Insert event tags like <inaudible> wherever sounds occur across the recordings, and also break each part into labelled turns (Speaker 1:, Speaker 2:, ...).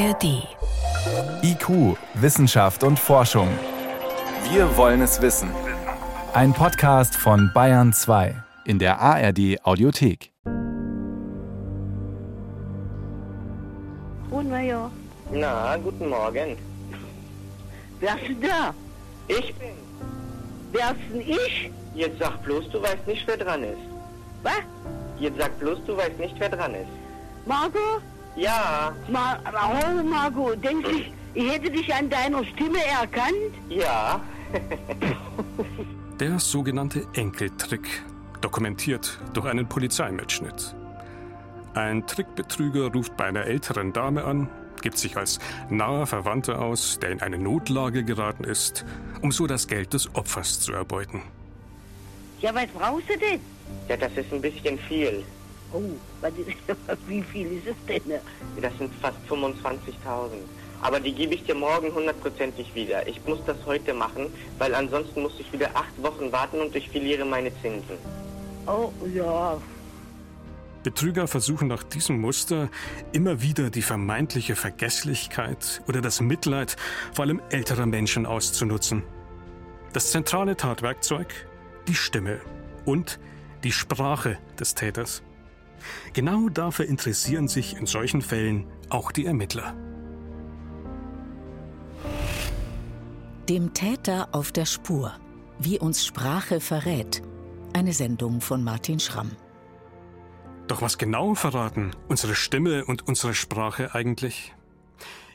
Speaker 1: ARD.
Speaker 2: IQ, Wissenschaft und Forschung. Wir wollen es wissen. Ein Podcast von Bayern 2 in der ARD Audiothek.
Speaker 3: Major.
Speaker 4: Na, guten Morgen.
Speaker 3: Wer ist denn da?
Speaker 4: Ich bin.
Speaker 3: Wer ist denn ich?
Speaker 4: Jetzt sag bloß, du weißt nicht, wer dran ist.
Speaker 3: Was?
Speaker 4: Jetzt sag bloß, du weißt nicht, wer dran ist.
Speaker 3: Margot?
Speaker 4: Ja,
Speaker 3: Ma oh, Margot, denkst du, ich hätte dich an deiner Stimme erkannt?
Speaker 4: ja. <laughs>
Speaker 5: Der sogenannte Enkeltrick, dokumentiert durch einen Polizeimitschnitt. Ein Trickbetrüger ruft bei einer älteren Dame an, gibt sich als naher Verwandter aus, der in eine Notlage geraten ist, um so das Geld des Opfers zu erbeuten.
Speaker 3: Ja, was brauchst du denn?
Speaker 4: Ja, das ist ein bisschen viel.
Speaker 3: Oh, was ist, wie viel ist es denn?
Speaker 4: Das sind fast 25.000. Aber die gebe ich dir morgen hundertprozentig wieder. Ich muss das heute machen, weil ansonsten muss ich wieder acht Wochen warten und ich verliere meine Zinsen.
Speaker 3: Oh, ja.
Speaker 5: Betrüger versuchen nach diesem Muster immer wieder die vermeintliche Vergesslichkeit oder das Mitleid vor allem älterer Menschen auszunutzen. Das zentrale Tatwerkzeug? Die Stimme und die Sprache des Täters. Genau dafür interessieren sich in solchen Fällen auch die Ermittler.
Speaker 1: Dem Täter auf der Spur. Wie uns Sprache verrät. Eine Sendung von Martin Schramm.
Speaker 5: Doch was genau verraten unsere Stimme und unsere Sprache eigentlich?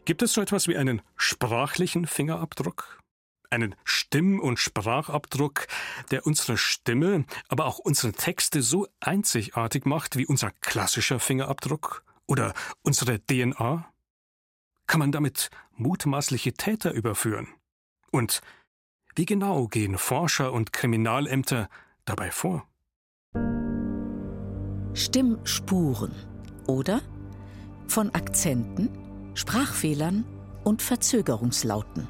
Speaker 5: Gibt es so etwas wie einen sprachlichen Fingerabdruck? Einen Stimm- und Sprachabdruck, der unsere Stimme, aber auch unsere Texte so einzigartig macht wie unser klassischer Fingerabdruck oder unsere DNA? Kann man damit mutmaßliche Täter überführen? Und wie genau gehen Forscher und Kriminalämter dabei vor?
Speaker 1: Stimmspuren oder von Akzenten, Sprachfehlern und Verzögerungslauten.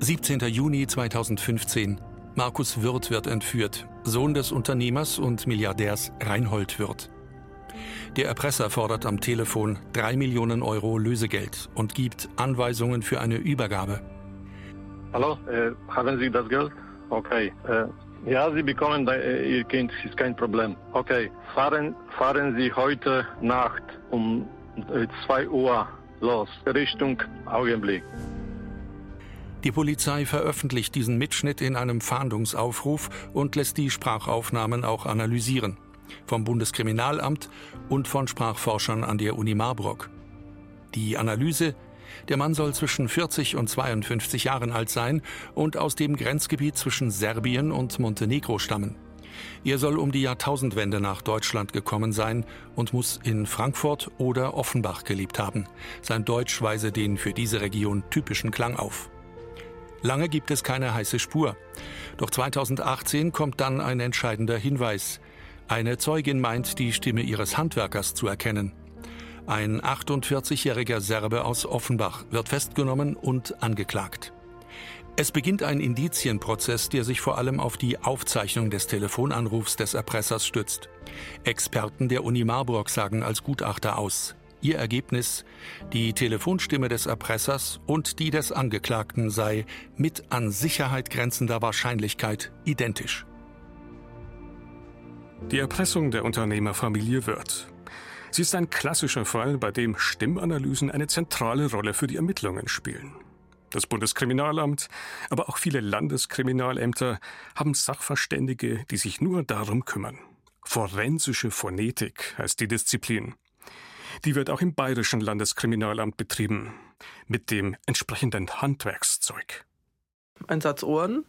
Speaker 6: 17. Juni 2015. Markus Wirth wird entführt, Sohn des Unternehmers und Milliardärs Reinhold Wirth. Der Erpresser fordert am Telefon 3 Millionen Euro Lösegeld und gibt Anweisungen für eine Übergabe.
Speaker 7: Hallo, äh, haben Sie das Geld? Okay. Äh, ja, Sie bekommen äh, Ihr Kind, ist kein Problem. Okay, fahren, fahren Sie heute Nacht um 2 Uhr los, Richtung Augenblick.
Speaker 6: Die Polizei veröffentlicht diesen Mitschnitt in einem Fahndungsaufruf und lässt die Sprachaufnahmen auch analysieren. Vom Bundeskriminalamt und von Sprachforschern an der Uni Marburg. Die Analyse der Mann soll zwischen 40 und 52 Jahren alt sein und aus dem Grenzgebiet zwischen Serbien und Montenegro stammen. Er soll um die Jahrtausendwende nach Deutschland gekommen sein und muss in Frankfurt oder Offenbach gelebt haben. Sein Deutsch weise den für diese Region typischen Klang auf. Lange gibt es keine heiße Spur. Doch 2018 kommt dann ein entscheidender Hinweis. Eine Zeugin meint, die Stimme ihres Handwerkers zu erkennen. Ein 48-jähriger Serbe aus Offenbach wird festgenommen und angeklagt. Es beginnt ein Indizienprozess, der sich vor allem auf die Aufzeichnung des Telefonanrufs des Erpressers stützt. Experten der Uni Marburg sagen als Gutachter aus. Ihr Ergebnis, die Telefonstimme des Erpressers und die des Angeklagten sei mit an Sicherheit grenzender Wahrscheinlichkeit identisch.
Speaker 5: Die Erpressung der Unternehmerfamilie Wirth. Sie ist ein klassischer Fall, bei dem Stimmanalysen eine zentrale Rolle für die Ermittlungen spielen. Das Bundeskriminalamt, aber auch viele Landeskriminalämter haben Sachverständige, die sich nur darum kümmern. Forensische Phonetik heißt die Disziplin. Die wird auch im Bayerischen Landeskriminalamt betrieben, mit dem entsprechenden Handwerkszeug.
Speaker 8: Ein Satz Ohren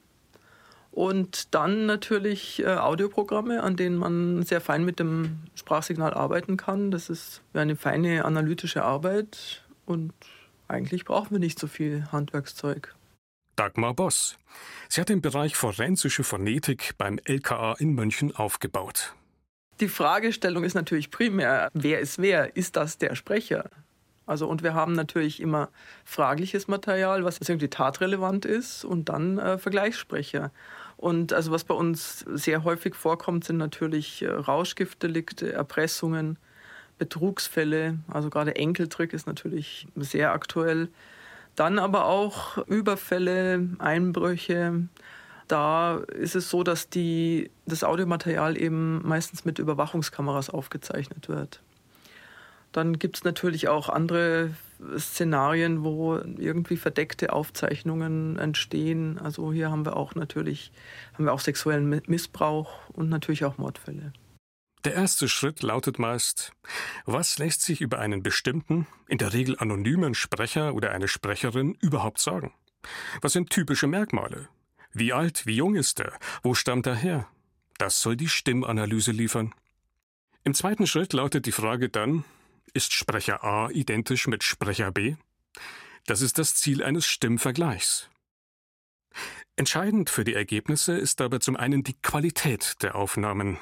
Speaker 8: und dann natürlich äh, Audioprogramme, an denen man sehr fein mit dem Sprachsignal arbeiten kann. Das ist eine feine analytische Arbeit und eigentlich brauchen wir nicht so viel Handwerkszeug.
Speaker 5: Dagmar Boss. Sie hat den Bereich forensische Phonetik beim LKA in München aufgebaut.
Speaker 8: Die Fragestellung ist natürlich primär, wer ist wer? Ist das der Sprecher? Also und wir haben natürlich immer fragliches Material, was irgendwie tatrelevant ist und dann äh, Vergleichssprecher. Und also was bei uns sehr häufig vorkommt, sind natürlich äh, Rauschgiftdelikte, Erpressungen, Betrugsfälle, also gerade Enkeltrick ist natürlich sehr aktuell. Dann aber auch Überfälle, Einbrüche. Da ist es so, dass die, das Audiomaterial eben meistens mit Überwachungskameras aufgezeichnet wird. Dann gibt es natürlich auch andere Szenarien, wo irgendwie verdeckte Aufzeichnungen entstehen. Also hier haben wir auch natürlich haben wir auch sexuellen Missbrauch und natürlich auch Mordfälle.
Speaker 5: Der erste Schritt lautet meist, was lässt sich über einen bestimmten, in der Regel anonymen Sprecher oder eine Sprecherin überhaupt sagen? Was sind typische Merkmale? Wie alt, wie jung ist er? Wo stammt er her? Das soll die Stimmanalyse liefern. Im zweiten Schritt lautet die Frage dann, ist Sprecher A identisch mit Sprecher B? Das ist das Ziel eines Stimmvergleichs. Entscheidend für die Ergebnisse ist dabei zum einen die Qualität der Aufnahmen.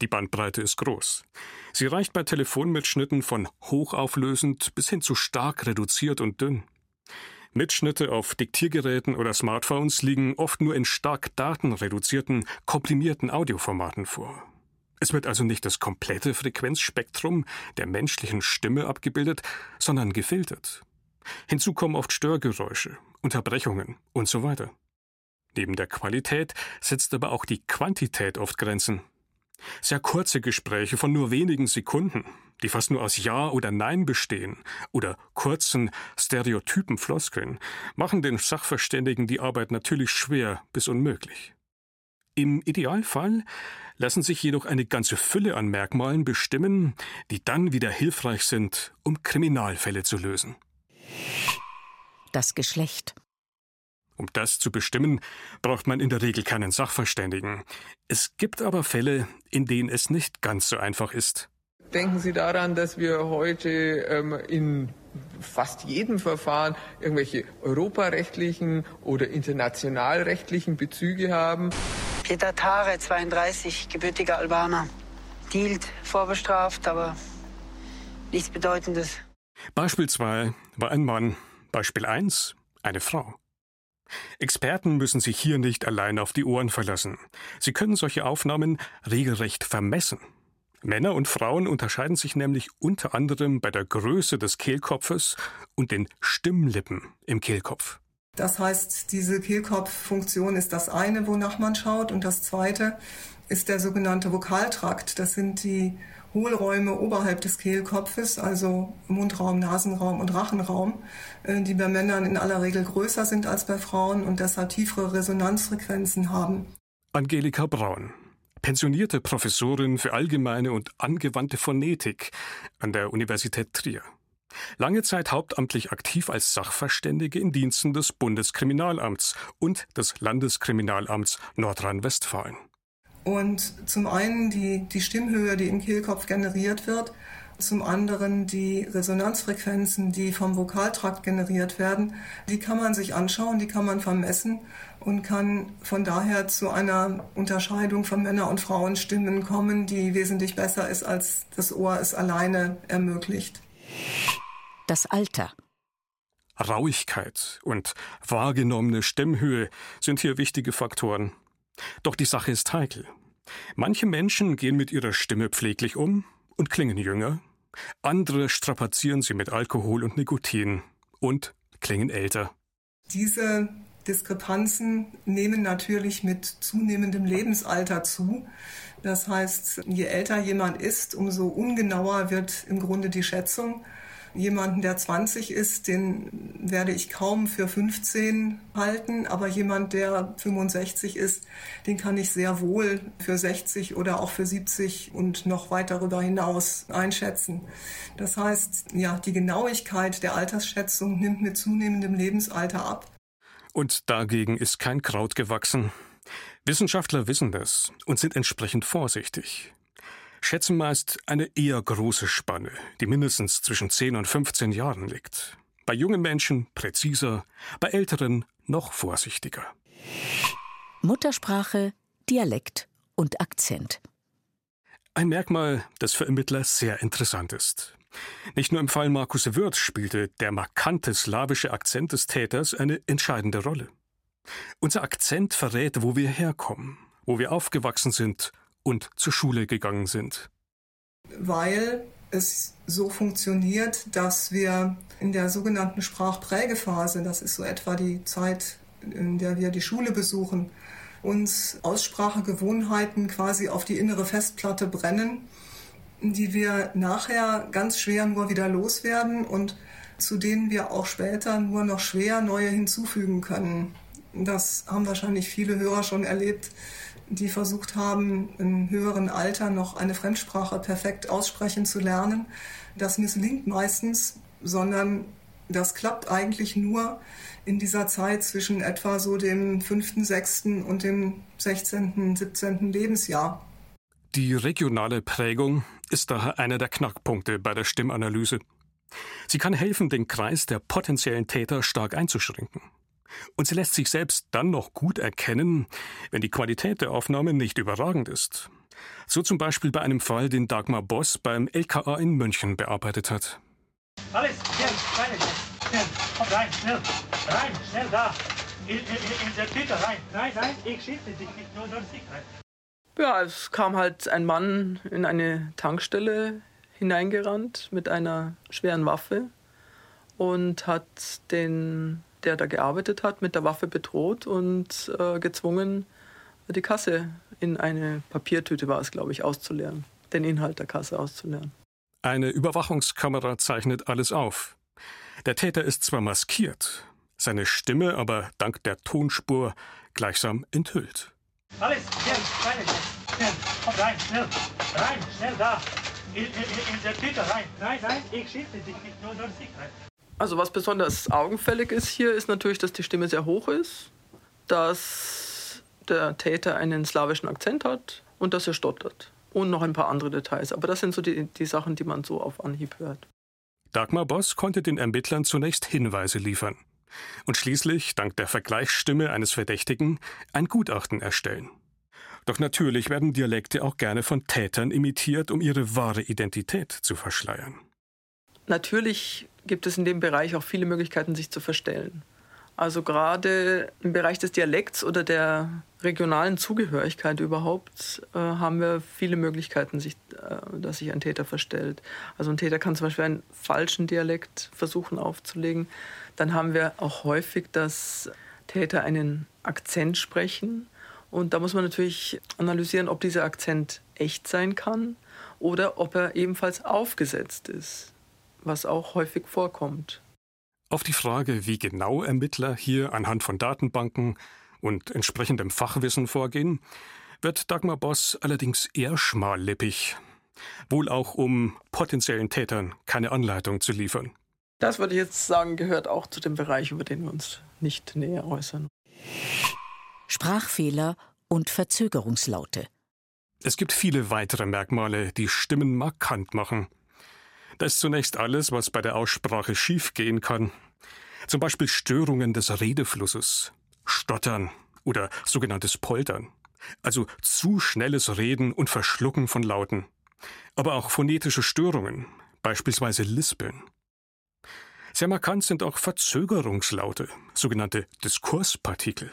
Speaker 5: Die Bandbreite ist groß. Sie reicht bei Telefonmitschnitten von hochauflösend bis hin zu stark reduziert und dünn. Mitschnitte auf Diktiergeräten oder Smartphones liegen oft nur in stark datenreduzierten, komprimierten Audioformaten vor. Es wird also nicht das komplette Frequenzspektrum der menschlichen Stimme abgebildet, sondern gefiltert. Hinzu kommen oft Störgeräusche, Unterbrechungen und so weiter. Neben der Qualität setzt aber auch die Quantität oft Grenzen. Sehr kurze Gespräche von nur wenigen Sekunden, die fast nur aus Ja oder Nein bestehen, oder kurzen, stereotypen Floskeln, machen den Sachverständigen die Arbeit natürlich schwer bis unmöglich. Im Idealfall lassen sich jedoch eine ganze Fülle an Merkmalen bestimmen, die dann wieder hilfreich sind, um Kriminalfälle zu lösen.
Speaker 1: Das Geschlecht.
Speaker 5: Um das zu bestimmen, braucht man in der Regel keinen Sachverständigen. Es gibt aber Fälle, in denen es nicht ganz so einfach ist.
Speaker 9: Denken Sie daran, dass wir heute ähm, in fast jedem Verfahren irgendwelche europarechtlichen oder internationalrechtlichen Bezüge haben.
Speaker 10: Peter Tare, 32, gebürtiger Albaner. Dealt, vorbestraft, aber nichts Bedeutendes.
Speaker 5: Beispiel 2 war ein Mann. Beispiel 1 eine Frau. Experten müssen sich hier nicht allein auf die Ohren verlassen. Sie können solche Aufnahmen regelrecht vermessen. Männer und Frauen unterscheiden sich nämlich unter anderem bei der Größe des Kehlkopfes und den Stimmlippen im Kehlkopf.
Speaker 11: Das heißt, diese Kehlkopffunktion ist das eine, wonach man schaut, und das zweite ist der sogenannte Vokaltrakt. Das sind die Hohlräume oberhalb des Kehlkopfes, also Mundraum, Nasenraum und Rachenraum, äh, die bei Männern in aller Regel größer sind als bei Frauen und deshalb tiefere Resonanzfrequenzen haben.
Speaker 5: Angelika Braun, pensionierte Professorin für allgemeine und angewandte Phonetik an der Universität Trier. Lange Zeit hauptamtlich aktiv als Sachverständige in Diensten des Bundeskriminalamts und des Landeskriminalamts Nordrhein-Westfalen.
Speaker 11: Und zum einen die, die Stimmhöhe, die im Kehlkopf generiert wird, zum anderen die Resonanzfrequenzen, die vom Vokaltrakt generiert werden, die kann man sich anschauen, die kann man vermessen und kann von daher zu einer Unterscheidung von Männer- und Frauenstimmen kommen, die wesentlich besser ist, als das Ohr es alleine ermöglicht.
Speaker 1: Das Alter.
Speaker 5: Rauigkeit und wahrgenommene Stimmhöhe sind hier wichtige Faktoren. Doch die Sache ist heikel. Manche Menschen gehen mit ihrer Stimme pfleglich um und klingen jünger, andere strapazieren sie mit Alkohol und Nikotin und klingen älter.
Speaker 11: Diese Diskrepanzen nehmen natürlich mit zunehmendem Lebensalter zu. Das heißt, je älter jemand ist, umso ungenauer wird im Grunde die Schätzung. Jemanden, der 20 ist, den werde ich kaum für 15 halten, aber jemand, der 65 ist, den kann ich sehr wohl für 60 oder auch für 70 und noch weit darüber hinaus einschätzen. Das heißt, ja, die Genauigkeit der Altersschätzung nimmt mit zunehmendem Lebensalter ab.
Speaker 5: Und dagegen ist kein Kraut gewachsen. Wissenschaftler wissen das und sind entsprechend vorsichtig schätzen meist eine eher große Spanne, die mindestens zwischen 10 und 15 Jahren liegt. Bei jungen Menschen präziser, bei älteren noch vorsichtiger.
Speaker 1: Muttersprache, Dialekt und Akzent.
Speaker 5: Ein Merkmal, das für Ermittler sehr interessant ist. Nicht nur im Fall Markus Wirth spielte der markante slawische Akzent des Täters eine entscheidende Rolle. Unser Akzent verrät, wo wir herkommen, wo wir aufgewachsen sind und zur Schule gegangen sind.
Speaker 11: Weil es so funktioniert, dass wir in der sogenannten Sprachprägephase, das ist so etwa die Zeit, in der wir die Schule besuchen, uns Aussprachegewohnheiten quasi auf die innere Festplatte brennen, die wir nachher ganz schwer nur wieder loswerden und zu denen wir auch später nur noch schwer neue hinzufügen können. Das haben wahrscheinlich viele Hörer schon erlebt, die versucht haben, im höheren Alter noch eine Fremdsprache perfekt aussprechen zu lernen. Das misslingt meistens, sondern das klappt eigentlich nur in dieser Zeit zwischen etwa so dem fünften, sechsten und dem 16., 17. Lebensjahr.
Speaker 5: Die regionale Prägung ist daher einer der Knackpunkte bei der Stimmanalyse. Sie kann helfen, den Kreis der potenziellen Täter stark einzuschränken. Und sie lässt sich selbst dann noch gut erkennen, wenn die Qualität der Aufnahme nicht überragend ist. So zum Beispiel bei einem Fall, den Dagmar Boss beim LKA in München bearbeitet hat. Alles, schnell, schnell, schnell, komm rein, schnell, rein, schnell da, in, in, in der Tüte rein, nein, nein, ich schieße dich nicht, nur, nur dich rein.
Speaker 8: Ja, es kam halt ein Mann in eine Tankstelle hineingerannt mit einer schweren Waffe und hat den, der da gearbeitet hat, mit der Waffe bedroht und äh, gezwungen, die Kasse in eine Papiertüte war es, glaube ich, auszuleeren, den Inhalt der Kasse auszuleeren.
Speaker 5: Eine Überwachungskamera zeichnet alles auf. Der Täter ist zwar maskiert, seine Stimme aber dank der Tonspur gleichsam enthüllt. Alles, schnell, schnell, schnell, komm rein, schnell, rein, schnell da, in, in, in der Tüte rein, nein, nein, ich schieße dich nicht, nur, nur dich rein.
Speaker 8: Also was besonders augenfällig ist hier, ist natürlich, dass die Stimme sehr hoch ist, dass der Täter einen slawischen Akzent hat und dass er stottert und noch ein paar andere Details. Aber das sind so die, die Sachen, die man so auf Anhieb hört.
Speaker 5: Dagmar Boss konnte den Ermittlern zunächst Hinweise liefern und schließlich, dank der Vergleichsstimme eines Verdächtigen, ein Gutachten erstellen. Doch natürlich werden Dialekte auch gerne von Tätern imitiert, um ihre wahre Identität zu verschleiern.
Speaker 8: Natürlich gibt es in dem Bereich auch viele Möglichkeiten, sich zu verstellen. Also gerade im Bereich des Dialekts oder der regionalen Zugehörigkeit überhaupt äh, haben wir viele Möglichkeiten, sich, äh, dass sich ein Täter verstellt. Also ein Täter kann zum Beispiel einen falschen Dialekt versuchen aufzulegen. Dann haben wir auch häufig, dass Täter einen Akzent sprechen. Und da muss man natürlich analysieren, ob dieser Akzent echt sein kann oder ob er ebenfalls aufgesetzt ist, was auch häufig vorkommt.
Speaker 5: Auf die Frage, wie genau Ermittler hier anhand von Datenbanken und entsprechendem Fachwissen vorgehen, wird Dagmar Boss allerdings eher schmallippig. Wohl auch, um potenziellen Tätern keine Anleitung zu liefern.
Speaker 8: Das würde ich jetzt sagen, gehört auch zu dem Bereich, über den wir uns nicht näher äußern.
Speaker 1: Sprachfehler und Verzögerungslaute.
Speaker 5: Es gibt viele weitere Merkmale, die Stimmen markant machen. Da ist zunächst alles, was bei der Aussprache schiefgehen kann. Zum Beispiel Störungen des Redeflusses, Stottern oder sogenanntes Poltern. Also zu schnelles Reden und Verschlucken von Lauten. Aber auch phonetische Störungen, beispielsweise Lispeln. Sehr markant sind auch Verzögerungslaute, sogenannte Diskurspartikel.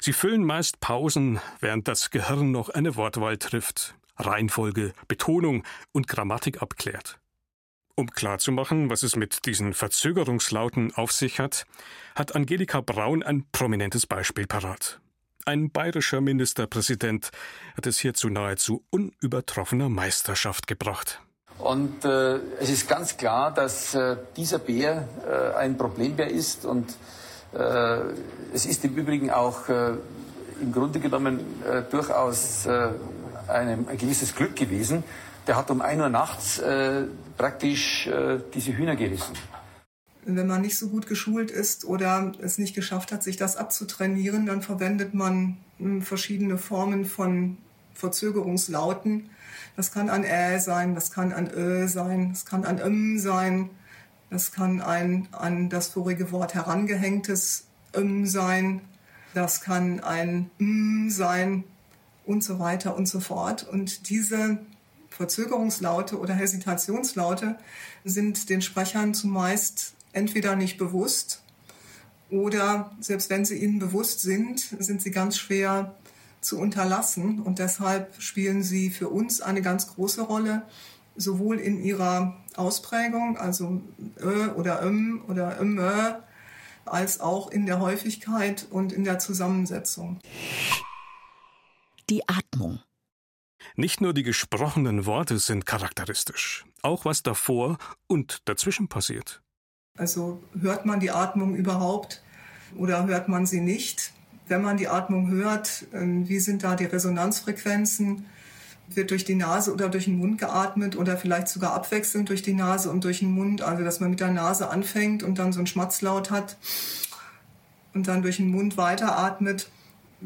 Speaker 5: Sie füllen meist Pausen, während das Gehirn noch eine Wortwahl trifft, Reihenfolge, Betonung und Grammatik abklärt. Um klarzumachen, was es mit diesen Verzögerungslauten auf sich hat, hat Angelika Braun ein prominentes Beispiel parat. Ein bayerischer Ministerpräsident hat es hierzu nahezu unübertroffener Meisterschaft gebracht.
Speaker 12: Und äh, es ist ganz klar, dass äh, dieser Bär äh, ein Problembär ist und äh, es ist im Übrigen auch äh, im Grunde genommen äh, durchaus ein, ein gewisses Glück gewesen, der hat um 1 Uhr nachts äh, praktisch äh, diese Hühner gerissen.
Speaker 11: Wenn man nicht so gut geschult ist oder es nicht geschafft hat, sich das abzutrainieren, dann verwendet man hm, verschiedene Formen von Verzögerungslauten. Das kann ein Ä sein, das kann ein Ö sein, das kann ein M sein, das kann ein an das vorige Wort herangehängtes M sein, das kann ein M sein und so weiter und so fort. Und diese Verzögerungslaute oder Hesitationslaute sind den Sprechern zumeist entweder nicht bewusst oder selbst wenn sie ihnen bewusst sind, sind sie ganz schwer zu unterlassen und deshalb spielen sie für uns eine ganz große Rolle sowohl in ihrer Ausprägung, also ö oder m oder m, als auch in der Häufigkeit und in der Zusammensetzung.
Speaker 1: Die Atmung.
Speaker 5: Nicht nur die gesprochenen Worte sind charakteristisch, auch was davor und dazwischen passiert.
Speaker 11: Also hört man die Atmung überhaupt oder hört man sie nicht? Wenn man die Atmung hört, ähm, wie sind da die Resonanzfrequenzen? Wird durch die Nase oder durch den Mund geatmet oder vielleicht sogar abwechselnd durch die Nase und durch den Mund? Also dass man mit der Nase anfängt und dann so einen Schmatzlaut hat und dann durch den Mund weiteratmet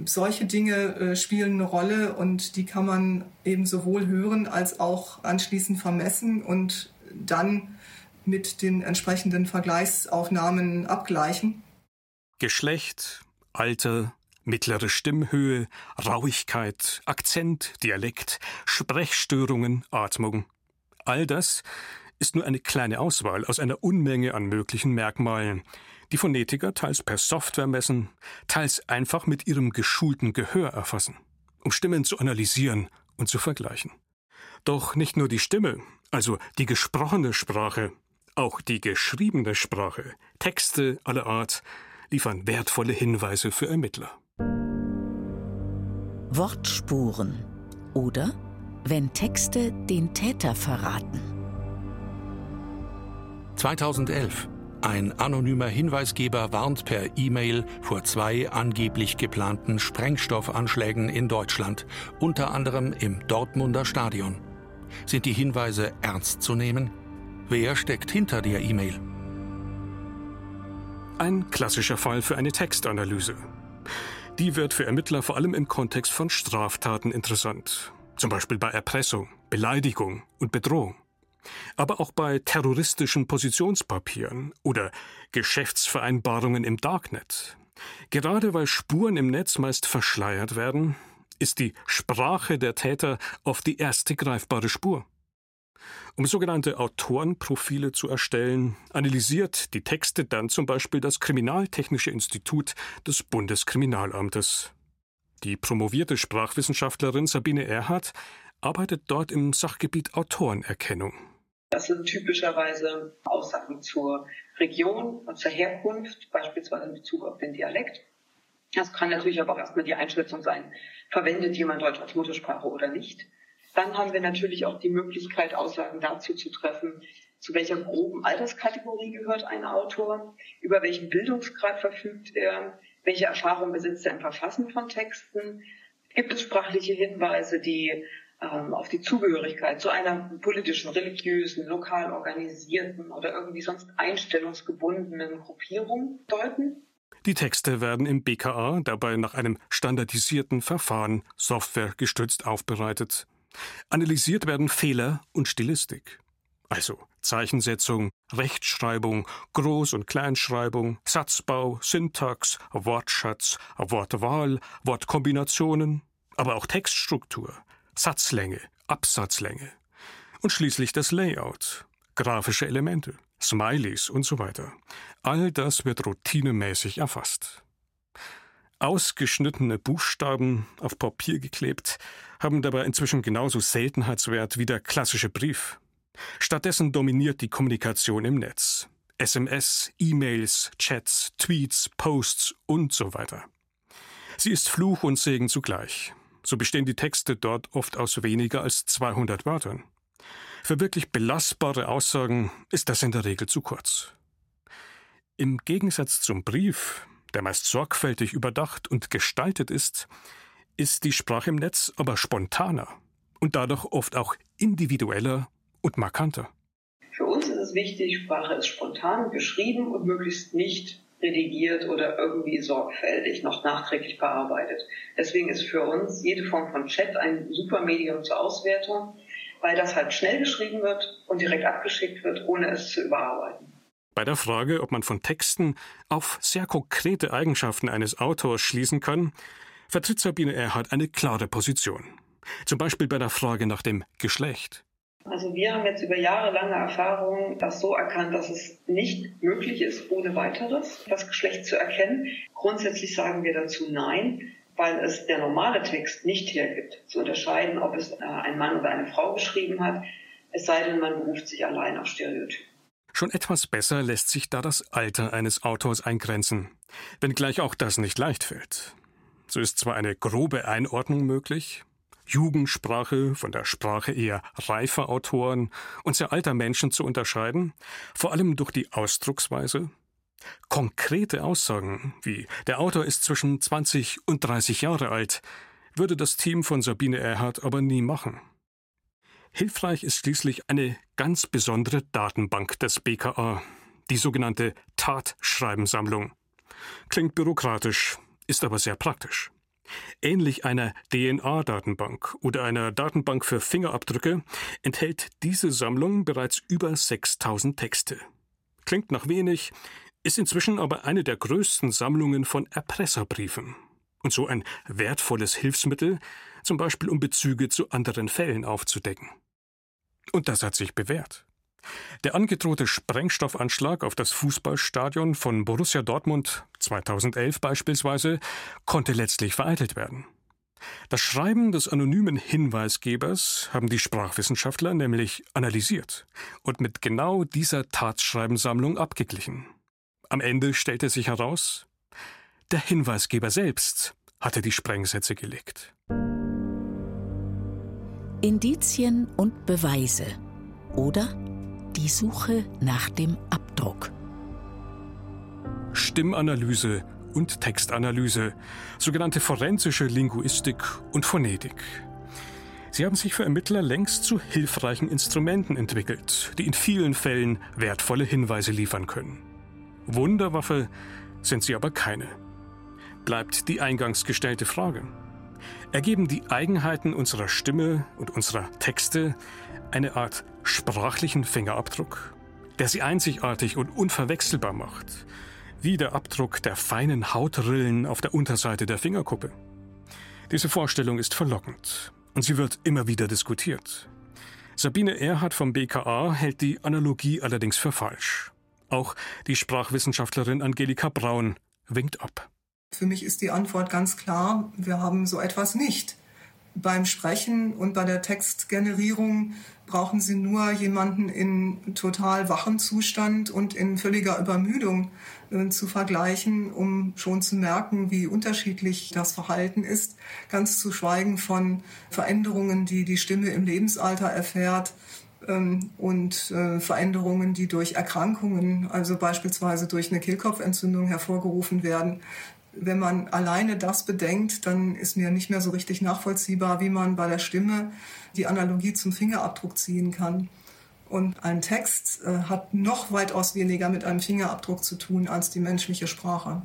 Speaker 11: solche Dinge äh, spielen eine Rolle und die kann man eben sowohl hören als auch anschließend vermessen und dann mit den entsprechenden Vergleichsaufnahmen abgleichen.
Speaker 5: Geschlecht, Alter, mittlere Stimmhöhe, Rauigkeit, Akzent, Dialekt, Sprechstörungen, Atmung. All das ist nur eine kleine Auswahl aus einer Unmenge an möglichen Merkmalen, die Phonetiker teils per Software messen, teils einfach mit ihrem geschulten Gehör erfassen, um Stimmen zu analysieren und zu vergleichen. Doch nicht nur die Stimme, also die gesprochene Sprache, auch die geschriebene Sprache, Texte aller Art, liefern wertvolle Hinweise für Ermittler.
Speaker 1: Wortspuren oder wenn Texte den Täter verraten.
Speaker 6: 2011 ein anonymer Hinweisgeber warnt per E-Mail vor zwei angeblich geplanten Sprengstoffanschlägen in Deutschland, unter anderem im Dortmunder Stadion. Sind die Hinweise ernst zu nehmen? Wer steckt hinter der E-Mail?
Speaker 5: Ein klassischer Fall für eine Textanalyse. Die wird für Ermittler vor allem im Kontext von Straftaten interessant, zum Beispiel bei Erpressung, Beleidigung und Bedrohung aber auch bei terroristischen Positionspapieren oder Geschäftsvereinbarungen im Darknet. Gerade weil Spuren im Netz meist verschleiert werden, ist die Sprache der Täter oft die erste greifbare Spur. Um sogenannte Autorenprofile zu erstellen, analysiert die Texte dann zum Beispiel das Kriminaltechnische Institut des Bundeskriminalamtes. Die promovierte Sprachwissenschaftlerin Sabine Erhardt arbeitet dort im Sachgebiet Autorenerkennung.
Speaker 13: Das sind typischerweise Aussagen zur Region, zur Herkunft, beispielsweise in Bezug auf den Dialekt. Das kann natürlich aber auch erstmal die Einschätzung sein, verwendet jemand Deutsch als Muttersprache oder nicht. Dann haben wir natürlich auch die Möglichkeit, Aussagen dazu zu treffen, zu welcher groben Alterskategorie gehört ein Autor, über welchen Bildungsgrad verfügt er, welche Erfahrung besitzt er im Verfassen von Texten, gibt es sprachliche Hinweise, die ähm, auf die Zugehörigkeit zu einer politischen, religiösen, lokal organisierten oder irgendwie sonst einstellungsgebundenen Gruppierung deuten.
Speaker 5: Die Texte werden im BKA dabei nach einem standardisierten Verfahren softwaregestützt aufbereitet. Analysiert werden Fehler und Stilistik. Also Zeichensetzung, Rechtschreibung, Groß- und Kleinschreibung, Satzbau, Syntax, Wortschatz, Wortwahl, Wortkombinationen, aber auch Textstruktur, Satzlänge, Absatzlänge und schließlich das Layout, grafische Elemente, Smileys und so weiter. All das wird routinemäßig erfasst. Ausgeschnittene Buchstaben auf Papier geklebt haben dabei inzwischen genauso Seltenheitswert wie der klassische Brief. Stattdessen dominiert die Kommunikation im Netz. SMS, E-Mails, Chats, Tweets, Posts und so weiter. Sie ist Fluch und Segen zugleich. So bestehen die Texte dort oft aus weniger als 200 Wörtern. Für wirklich belastbare Aussagen ist das in der Regel zu kurz. Im Gegensatz zum Brief, der meist sorgfältig überdacht und gestaltet ist, ist die Sprache im Netz aber spontaner und dadurch oft auch individueller und markanter.
Speaker 13: Für uns ist es wichtig, Sprache ist spontan geschrieben und möglichst nicht redigiert oder irgendwie sorgfältig noch nachträglich bearbeitet. Deswegen ist für uns jede Form von Chat ein super Medium zur Auswertung, weil das halt schnell geschrieben wird und direkt abgeschickt wird, ohne es zu überarbeiten.
Speaker 5: Bei der Frage, ob man von Texten auf sehr konkrete Eigenschaften eines Autors schließen kann, vertritt Sabine Erhard eine klare Position. Zum Beispiel bei der Frage nach dem Geschlecht.
Speaker 13: Also wir haben jetzt über jahrelange Erfahrung das so erkannt, dass es nicht möglich ist, ohne weiteres das Geschlecht zu erkennen. Grundsätzlich sagen wir dazu Nein, weil es der normale Text nicht hergibt, zu unterscheiden, ob es äh, ein Mann oder eine Frau geschrieben hat. Es sei denn, man beruft sich allein auf Stereotypen.
Speaker 5: Schon etwas besser lässt sich da das Alter eines Autors eingrenzen, wenngleich auch das nicht leicht fällt. So ist zwar eine grobe Einordnung möglich, Jugendsprache von der Sprache eher reifer Autoren und sehr alter Menschen zu unterscheiden, vor allem durch die Ausdrucksweise. Konkrete Aussagen wie der Autor ist zwischen 20 und 30 Jahre alt, würde das Team von Sabine Erhardt aber nie machen. Hilfreich ist schließlich eine ganz besondere Datenbank des BKA, die sogenannte Tatschreibensammlung. Klingt bürokratisch, ist aber sehr praktisch. Ähnlich einer DNA-Datenbank oder einer Datenbank für Fingerabdrücke enthält diese Sammlung bereits über 6000 Texte. Klingt nach wenig, ist inzwischen aber eine der größten Sammlungen von Erpresserbriefen und so ein wertvolles Hilfsmittel, zum Beispiel um Bezüge zu anderen Fällen aufzudecken. Und das hat sich bewährt. Der angedrohte Sprengstoffanschlag auf das Fußballstadion von Borussia Dortmund 2011 beispielsweise konnte letztlich vereitelt werden. Das Schreiben des anonymen Hinweisgebers haben die Sprachwissenschaftler nämlich analysiert und mit genau dieser Tatschreibensammlung abgeglichen. Am Ende stellte sich heraus, der Hinweisgeber selbst hatte die Sprengsätze gelegt.
Speaker 1: Indizien und Beweise oder die Suche nach dem Abdruck.
Speaker 5: Stimmanalyse und Textanalyse, sogenannte forensische Linguistik und Phonetik. Sie haben sich für Ermittler längst zu hilfreichen Instrumenten entwickelt, die in vielen Fällen wertvolle Hinweise liefern können. Wunderwaffe sind sie aber keine. Bleibt die eingangs gestellte Frage ergeben die Eigenheiten unserer Stimme und unserer Texte eine Art sprachlichen Fingerabdruck, der sie einzigartig und unverwechselbar macht, wie der Abdruck der feinen Hautrillen auf der Unterseite der Fingerkuppe. Diese Vorstellung ist verlockend und sie wird immer wieder diskutiert. Sabine Erhardt vom BKA hält die Analogie allerdings für falsch. Auch die Sprachwissenschaftlerin Angelika Braun winkt ab.
Speaker 11: Für mich ist die Antwort ganz klar, wir haben so etwas nicht. Beim Sprechen und bei der Textgenerierung brauchen Sie nur jemanden in total wachem Zustand und in völliger Übermüdung äh, zu vergleichen, um schon zu merken, wie unterschiedlich das Verhalten ist. Ganz zu schweigen von Veränderungen, die die Stimme im Lebensalter erfährt ähm, und äh, Veränderungen, die durch Erkrankungen, also beispielsweise durch eine Kehlkopfentzündung hervorgerufen werden, wenn man alleine das bedenkt, dann ist mir nicht mehr so richtig nachvollziehbar, wie man bei der Stimme die Analogie zum Fingerabdruck ziehen kann. Und ein Text äh, hat noch weitaus weniger mit einem Fingerabdruck zu tun als die menschliche Sprache.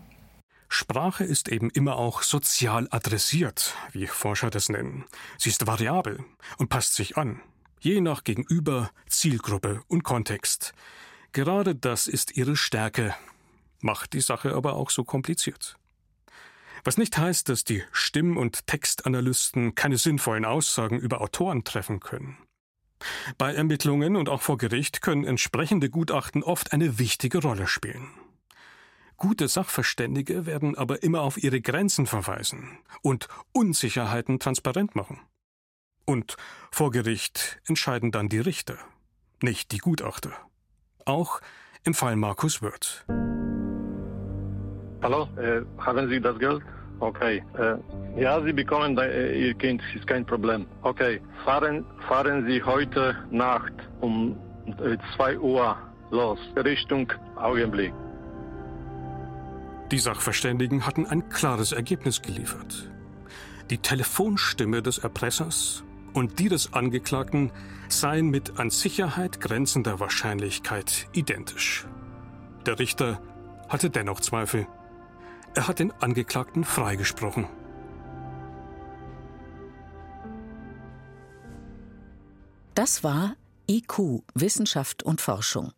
Speaker 5: Sprache ist eben immer auch sozial adressiert, wie Forscher das nennen. Sie ist variabel und passt sich an, je nach Gegenüber, Zielgruppe und Kontext. Gerade das ist ihre Stärke, macht die Sache aber auch so kompliziert. Was nicht heißt, dass die Stimm- und Textanalysten keine sinnvollen Aussagen über Autoren treffen können. Bei Ermittlungen und auch vor Gericht können entsprechende Gutachten oft eine wichtige Rolle spielen. Gute Sachverständige werden aber immer auf ihre Grenzen verweisen und Unsicherheiten transparent machen. Und vor Gericht entscheiden dann die Richter, nicht die Gutachter. Auch im Fall Markus Wirth.
Speaker 7: Hallo, äh, haben Sie das Geld? Okay. Äh, ja, Sie bekommen äh, Ihr Kind, ist kein Problem. Okay. Fahren, fahren Sie heute Nacht um 2 äh, Uhr los, Richtung Augenblick.
Speaker 5: Die Sachverständigen hatten ein klares Ergebnis geliefert. Die Telefonstimme des Erpressers und die des Angeklagten seien mit an Sicherheit grenzender Wahrscheinlichkeit identisch. Der Richter hatte dennoch Zweifel. Er hat den Angeklagten freigesprochen.
Speaker 1: Das war IQ, Wissenschaft und Forschung.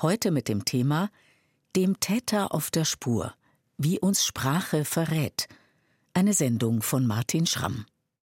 Speaker 1: Heute mit dem Thema Dem Täter auf der Spur, wie uns Sprache verrät. Eine Sendung von Martin Schramm.